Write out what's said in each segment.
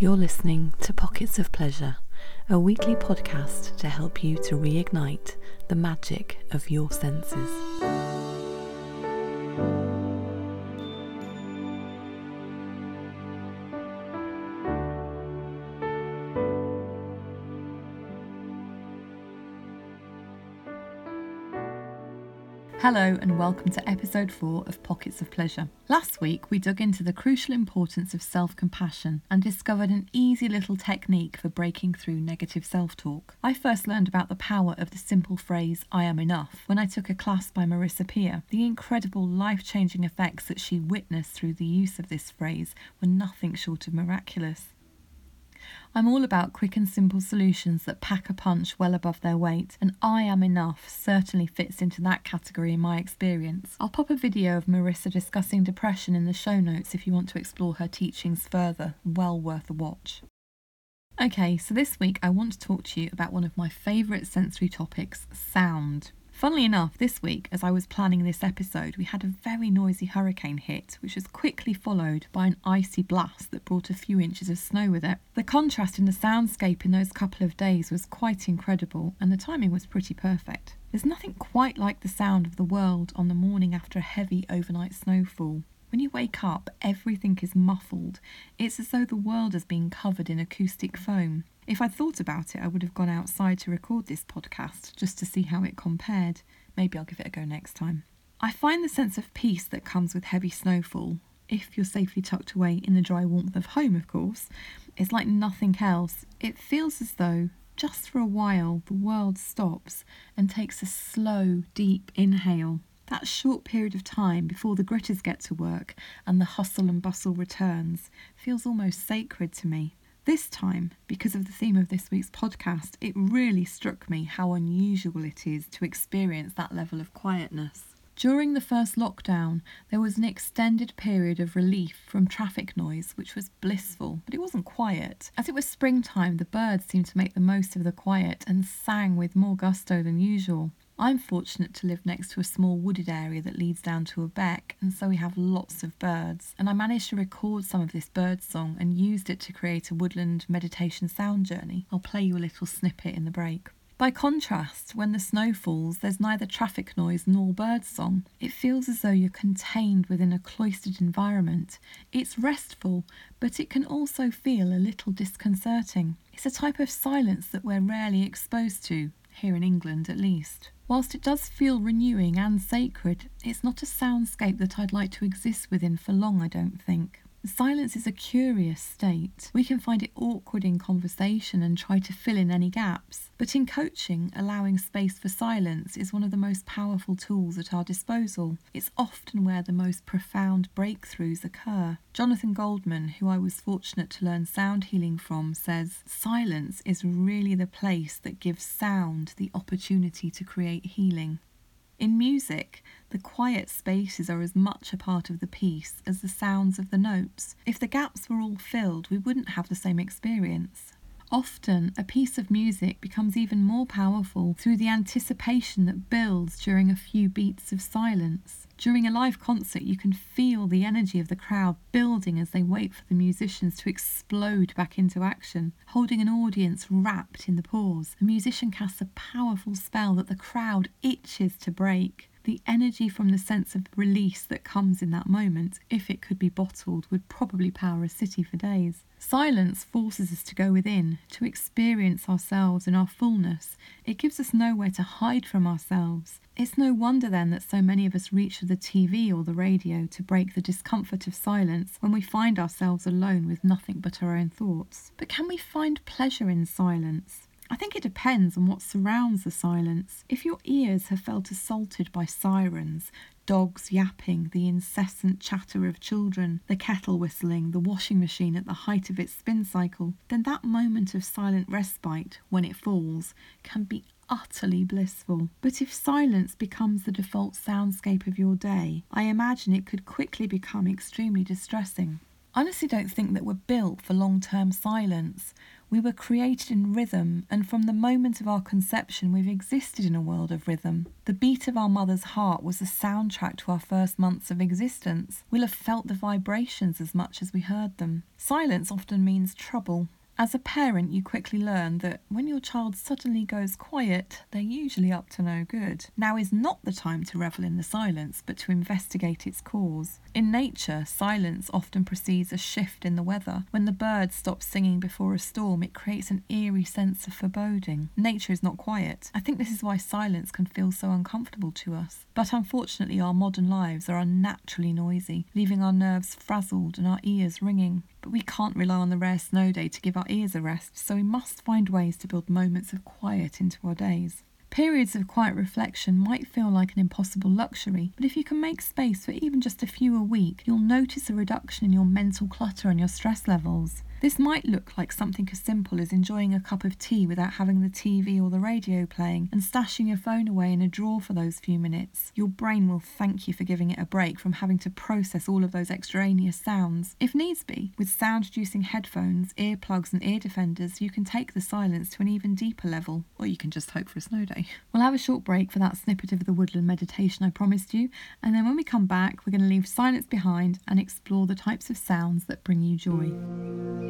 You're listening to Pockets of Pleasure, a weekly podcast to help you to reignite the magic of your senses. Hello, and welcome to episode 4 of Pockets of Pleasure. Last week, we dug into the crucial importance of self compassion and discovered an easy little technique for breaking through negative self talk. I first learned about the power of the simple phrase, I am enough, when I took a class by Marissa Peer. The incredible life changing effects that she witnessed through the use of this phrase were nothing short of miraculous. I'm all about quick and simple solutions that pack a punch well above their weight, and I Am Enough certainly fits into that category in my experience. I'll pop a video of Marissa discussing depression in the show notes if you want to explore her teachings further. Well worth a watch. Okay, so this week I want to talk to you about one of my favourite sensory topics sound. Funnily enough, this week, as I was planning this episode, we had a very noisy hurricane hit, which was quickly followed by an icy blast that brought a few inches of snow with it. The contrast in the soundscape in those couple of days was quite incredible, and the timing was pretty perfect. There's nothing quite like the sound of the world on the morning after a heavy overnight snowfall. When you wake up, everything is muffled. It's as though the world has been covered in acoustic foam. If I'd thought about it, I would have gone outside to record this podcast just to see how it compared. Maybe I'll give it a go next time. I find the sense of peace that comes with heavy snowfall, if you're safely tucked away in the dry warmth of home, of course, is like nothing else. It feels as though, just for a while, the world stops and takes a slow, deep inhale. That short period of time before the gritters get to work and the hustle and bustle returns feels almost sacred to me. This time, because of the theme of this week's podcast, it really struck me how unusual it is to experience that level of quietness. During the first lockdown, there was an extended period of relief from traffic noise, which was blissful, but it wasn't quiet. As it was springtime, the birds seemed to make the most of the quiet and sang with more gusto than usual. I'm fortunate to live next to a small wooded area that leads down to a beck, and so we have lots of birds. And I managed to record some of this bird song and used it to create a woodland meditation sound journey. I'll play you a little snippet in the break. By contrast, when the snow falls, there's neither traffic noise nor bird song. It feels as though you're contained within a cloistered environment. It's restful, but it can also feel a little disconcerting. It's a type of silence that we're rarely exposed to, here in England at least. Whilst it does feel renewing and sacred, it's not a soundscape that I'd like to exist within for long, I don't think. Silence is a curious state. We can find it awkward in conversation and try to fill in any gaps. But in coaching, allowing space for silence is one of the most powerful tools at our disposal. It's often where the most profound breakthroughs occur. Jonathan Goldman, who I was fortunate to learn sound healing from, says silence is really the place that gives sound the opportunity to create healing. In music, the quiet spaces are as much a part of the piece as the sounds of the notes. If the gaps were all filled, we wouldn't have the same experience. Often, a piece of music becomes even more powerful through the anticipation that builds during a few beats of silence. During a live concert, you can feel the energy of the crowd building as they wait for the musicians to explode back into action. Holding an audience wrapped in the pause, a musician casts a powerful spell that the crowd itches to break. The energy from the sense of release that comes in that moment, if it could be bottled, would probably power a city for days. Silence forces us to go within, to experience ourselves in our fullness. It gives us nowhere to hide from ourselves. It's no wonder then that so many of us reach for the TV or the radio to break the discomfort of silence when we find ourselves alone with nothing but our own thoughts. But can we find pleasure in silence? I think it depends on what surrounds the silence. If your ears have felt assaulted by sirens, dogs yapping, the incessant chatter of children, the kettle whistling, the washing machine at the height of its spin cycle, then that moment of silent respite, when it falls, can be utterly blissful. But if silence becomes the default soundscape of your day, I imagine it could quickly become extremely distressing. I honestly don't think that we're built for long term silence. We were created in rhythm, and from the moment of our conception, we've existed in a world of rhythm. The beat of our mother's heart was the soundtrack to our first months of existence. We'll have felt the vibrations as much as we heard them. Silence often means trouble. As a parent, you quickly learn that when your child suddenly goes quiet, they're usually up to no good. Now is not the time to revel in the silence, but to investigate its cause. In nature, silence often precedes a shift in the weather. When the birds stop singing before a storm, it creates an eerie sense of foreboding. Nature is not quiet. I think this is why silence can feel so uncomfortable to us. But unfortunately, our modern lives are unnaturally noisy, leaving our nerves frazzled and our ears ringing. But we can't rely on the rare snow day to give our ears a rest, so we must find ways to build moments of quiet into our days. Periods of quiet reflection might feel like an impossible luxury, but if you can make space for even just a few a week, you'll notice a reduction in your mental clutter and your stress levels. This might look like something as simple as enjoying a cup of tea without having the TV or the radio playing and stashing your phone away in a drawer for those few minutes. Your brain will thank you for giving it a break from having to process all of those extraneous sounds. If needs be, with sound reducing headphones, earplugs, and ear defenders, you can take the silence to an even deeper level, or you can just hope for a snow day. We'll have a short break for that snippet of the woodland meditation I promised you, and then when we come back, we're going to leave silence behind and explore the types of sounds that bring you joy.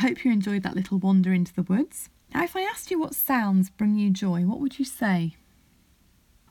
hope you enjoyed that little wander into the woods. Now, if I asked you what sounds bring you joy, what would you say?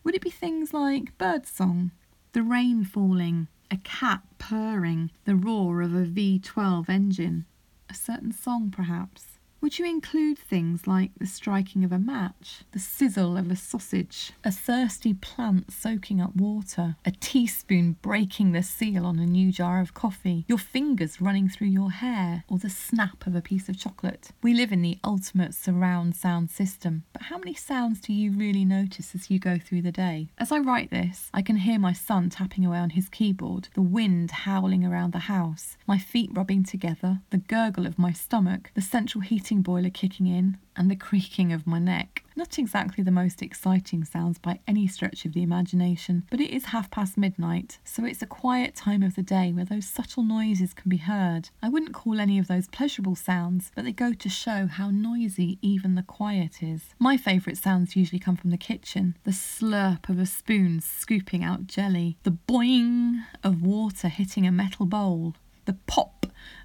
Would it be things like birdsong, the rain falling, a cat purring, the roar of a V12 engine, a certain song perhaps? Would you include things like the striking of a match, the sizzle of a sausage, a thirsty plant soaking up water, a teaspoon breaking the seal on a new jar of coffee, your fingers running through your hair, or the snap of a piece of chocolate? We live in the ultimate surround sound system, but how many sounds do you really notice as you go through the day? As I write this, I can hear my son tapping away on his keyboard, the wind howling around the house, my feet rubbing together, the gurgle of my stomach, the central heating heating boiler kicking in, and the creaking of my neck. Not exactly the most exciting sounds by any stretch of the imagination, but it is half past midnight, so it's a quiet time of the day where those subtle noises can be heard. I wouldn't call any of those pleasurable sounds, but they go to show how noisy even the quiet is. My favourite sounds usually come from the kitchen the slurp of a spoon scooping out jelly, the boing of water hitting a metal bowl, the pop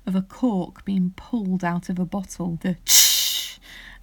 of a cork being pulled out of a bottle, the tsh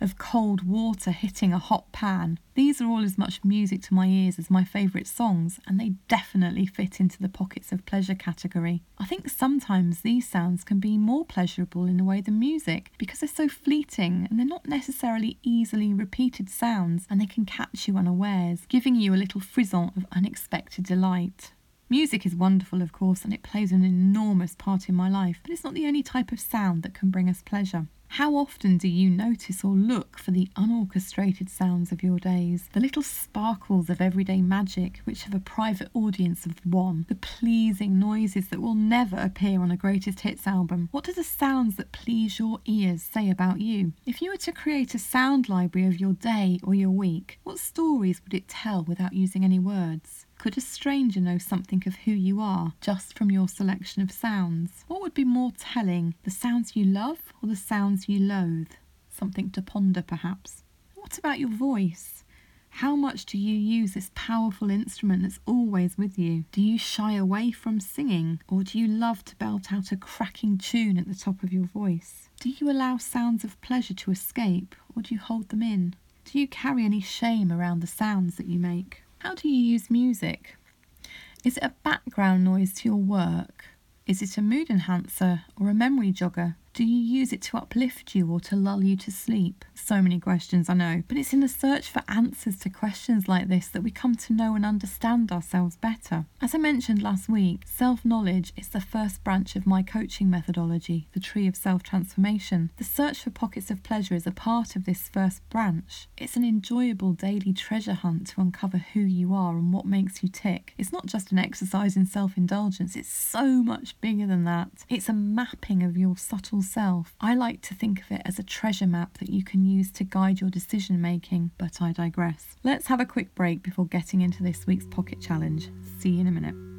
of cold water hitting a hot pan. These are all as much music to my ears as my favourite songs, and they definitely fit into the pockets of pleasure category. I think sometimes these sounds can be more pleasurable in a way than music because they're so fleeting and they're not necessarily easily repeated sounds and they can catch you unawares, giving you a little frisson of unexpected delight. Music is wonderful, of course, and it plays an enormous part in my life, but it's not the only type of sound that can bring us pleasure. How often do you notice or look for the unorchestrated sounds of your days, the little sparkles of everyday magic which have a private audience of one, the pleasing noises that will never appear on a greatest hits album? What do the sounds that please your ears say about you? If you were to create a sound library of your day or your week, what stories would it tell without using any words? Could a stranger know something of who you are just from your selection of sounds? What would be more telling, the sounds you love or the sounds you loathe? Something to ponder, perhaps. What about your voice? How much do you use this powerful instrument that's always with you? Do you shy away from singing, or do you love to belt out a cracking tune at the top of your voice? Do you allow sounds of pleasure to escape, or do you hold them in? Do you carry any shame around the sounds that you make? How do you use music? Is it a background noise to your work? Is it a mood enhancer or a memory jogger? Do you use it to uplift you or to lull you to sleep? So many questions, I know, but it's in the search for answers to questions like this that we come to know and understand ourselves better. As I mentioned last week, self knowledge is the first branch of my coaching methodology, the tree of self transformation. The search for pockets of pleasure is a part of this first branch. It's an enjoyable daily treasure hunt to uncover who you are and what makes you tick. It's not just an exercise in self indulgence, it's so much bigger than that. It's a mapping of your subtle self. I like to think of it as a treasure map that you can use to guide your decision making, but I digress. Let's have a quick break before getting into this week's pocket challenge. See you in a minute.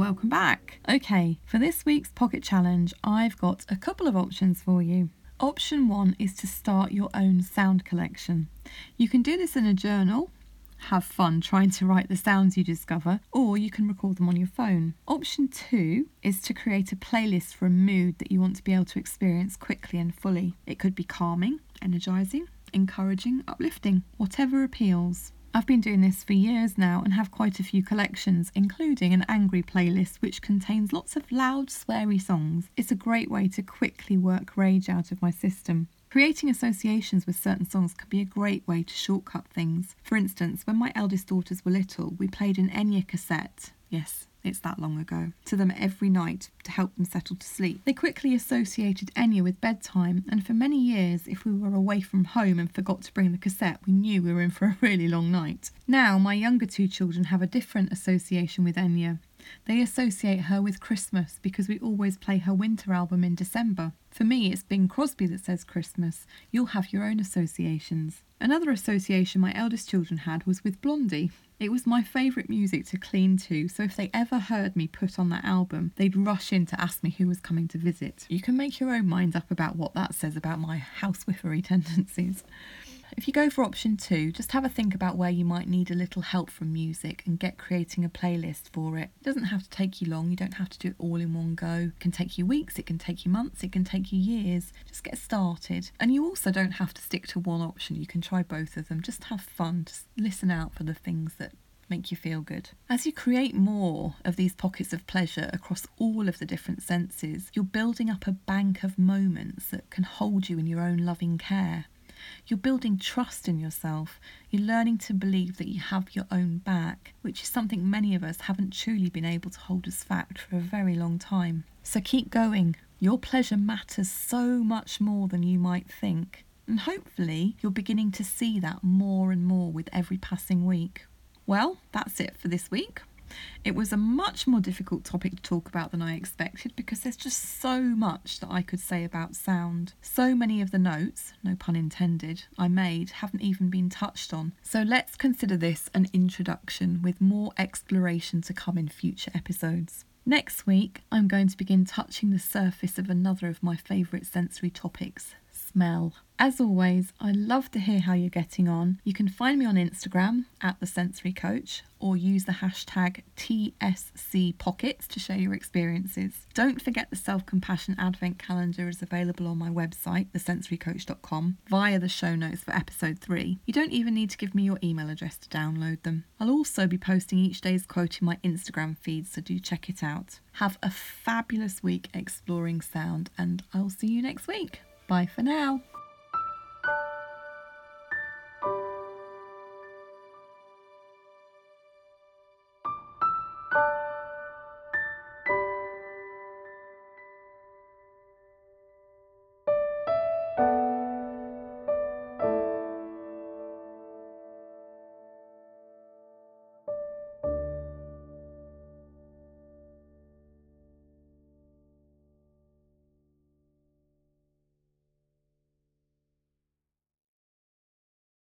Welcome back. Okay, for this week's pocket challenge, I've got a couple of options for you. Option one is to start your own sound collection. You can do this in a journal, have fun trying to write the sounds you discover, or you can record them on your phone. Option two is to create a playlist for a mood that you want to be able to experience quickly and fully. It could be calming, energizing, encouraging, uplifting, whatever appeals. I've been doing this for years now and have quite a few collections, including an angry playlist which contains lots of loud, sweary songs. It's a great way to quickly work rage out of my system. Creating associations with certain songs can be a great way to shortcut things. For instance, when my eldest daughters were little, we played an Enya cassette. Yes, it's that long ago, to them every night to help them settle to sleep. They quickly associated Enya with bedtime, and for many years, if we were away from home and forgot to bring the cassette, we knew we were in for a really long night. Now, my younger two children have a different association with Enya. They associate her with Christmas because we always play her winter album in December. For me, it's Bing Crosby that says Christmas. You'll have your own associations. Another association my eldest children had was with Blondie. It was my favourite music to clean to, so if they ever heard me put on that album, they'd rush in to ask me who was coming to visit. You can make your own mind up about what that says about my housewifery tendencies. If you go for option two, just have a think about where you might need a little help from music and get creating a playlist for it. It doesn't have to take you long, you don't have to do it all in one go. It can take you weeks, it can take you months, it can take you years. Just get started. And you also don't have to stick to one option, you can try both of them. Just have fun, just listen out for the things that make you feel good. As you create more of these pockets of pleasure across all of the different senses, you're building up a bank of moments that can hold you in your own loving care. You're building trust in yourself. You're learning to believe that you have your own back, which is something many of us haven't truly been able to hold as fact for a very long time. So keep going. Your pleasure matters so much more than you might think. And hopefully, you're beginning to see that more and more with every passing week. Well, that's it for this week. It was a much more difficult topic to talk about than I expected because there's just so much that I could say about sound. So many of the notes, no pun intended, I made haven't even been touched on. So let's consider this an introduction with more exploration to come in future episodes. Next week, I'm going to begin touching the surface of another of my favourite sensory topics smell. As always, I love to hear how you're getting on. You can find me on Instagram at the Sensory Coach or use the hashtag TSC Pockets to share your experiences. Don't forget the Self Compassion Advent Calendar is available on my website, thesensorycoach.com, via the show notes for episode 3. You don't even need to give me your email address to download them. I'll also be posting each day's quote in my Instagram feed, so do check it out. Have a fabulous week exploring sound, and I'll see you next week. Bye for now.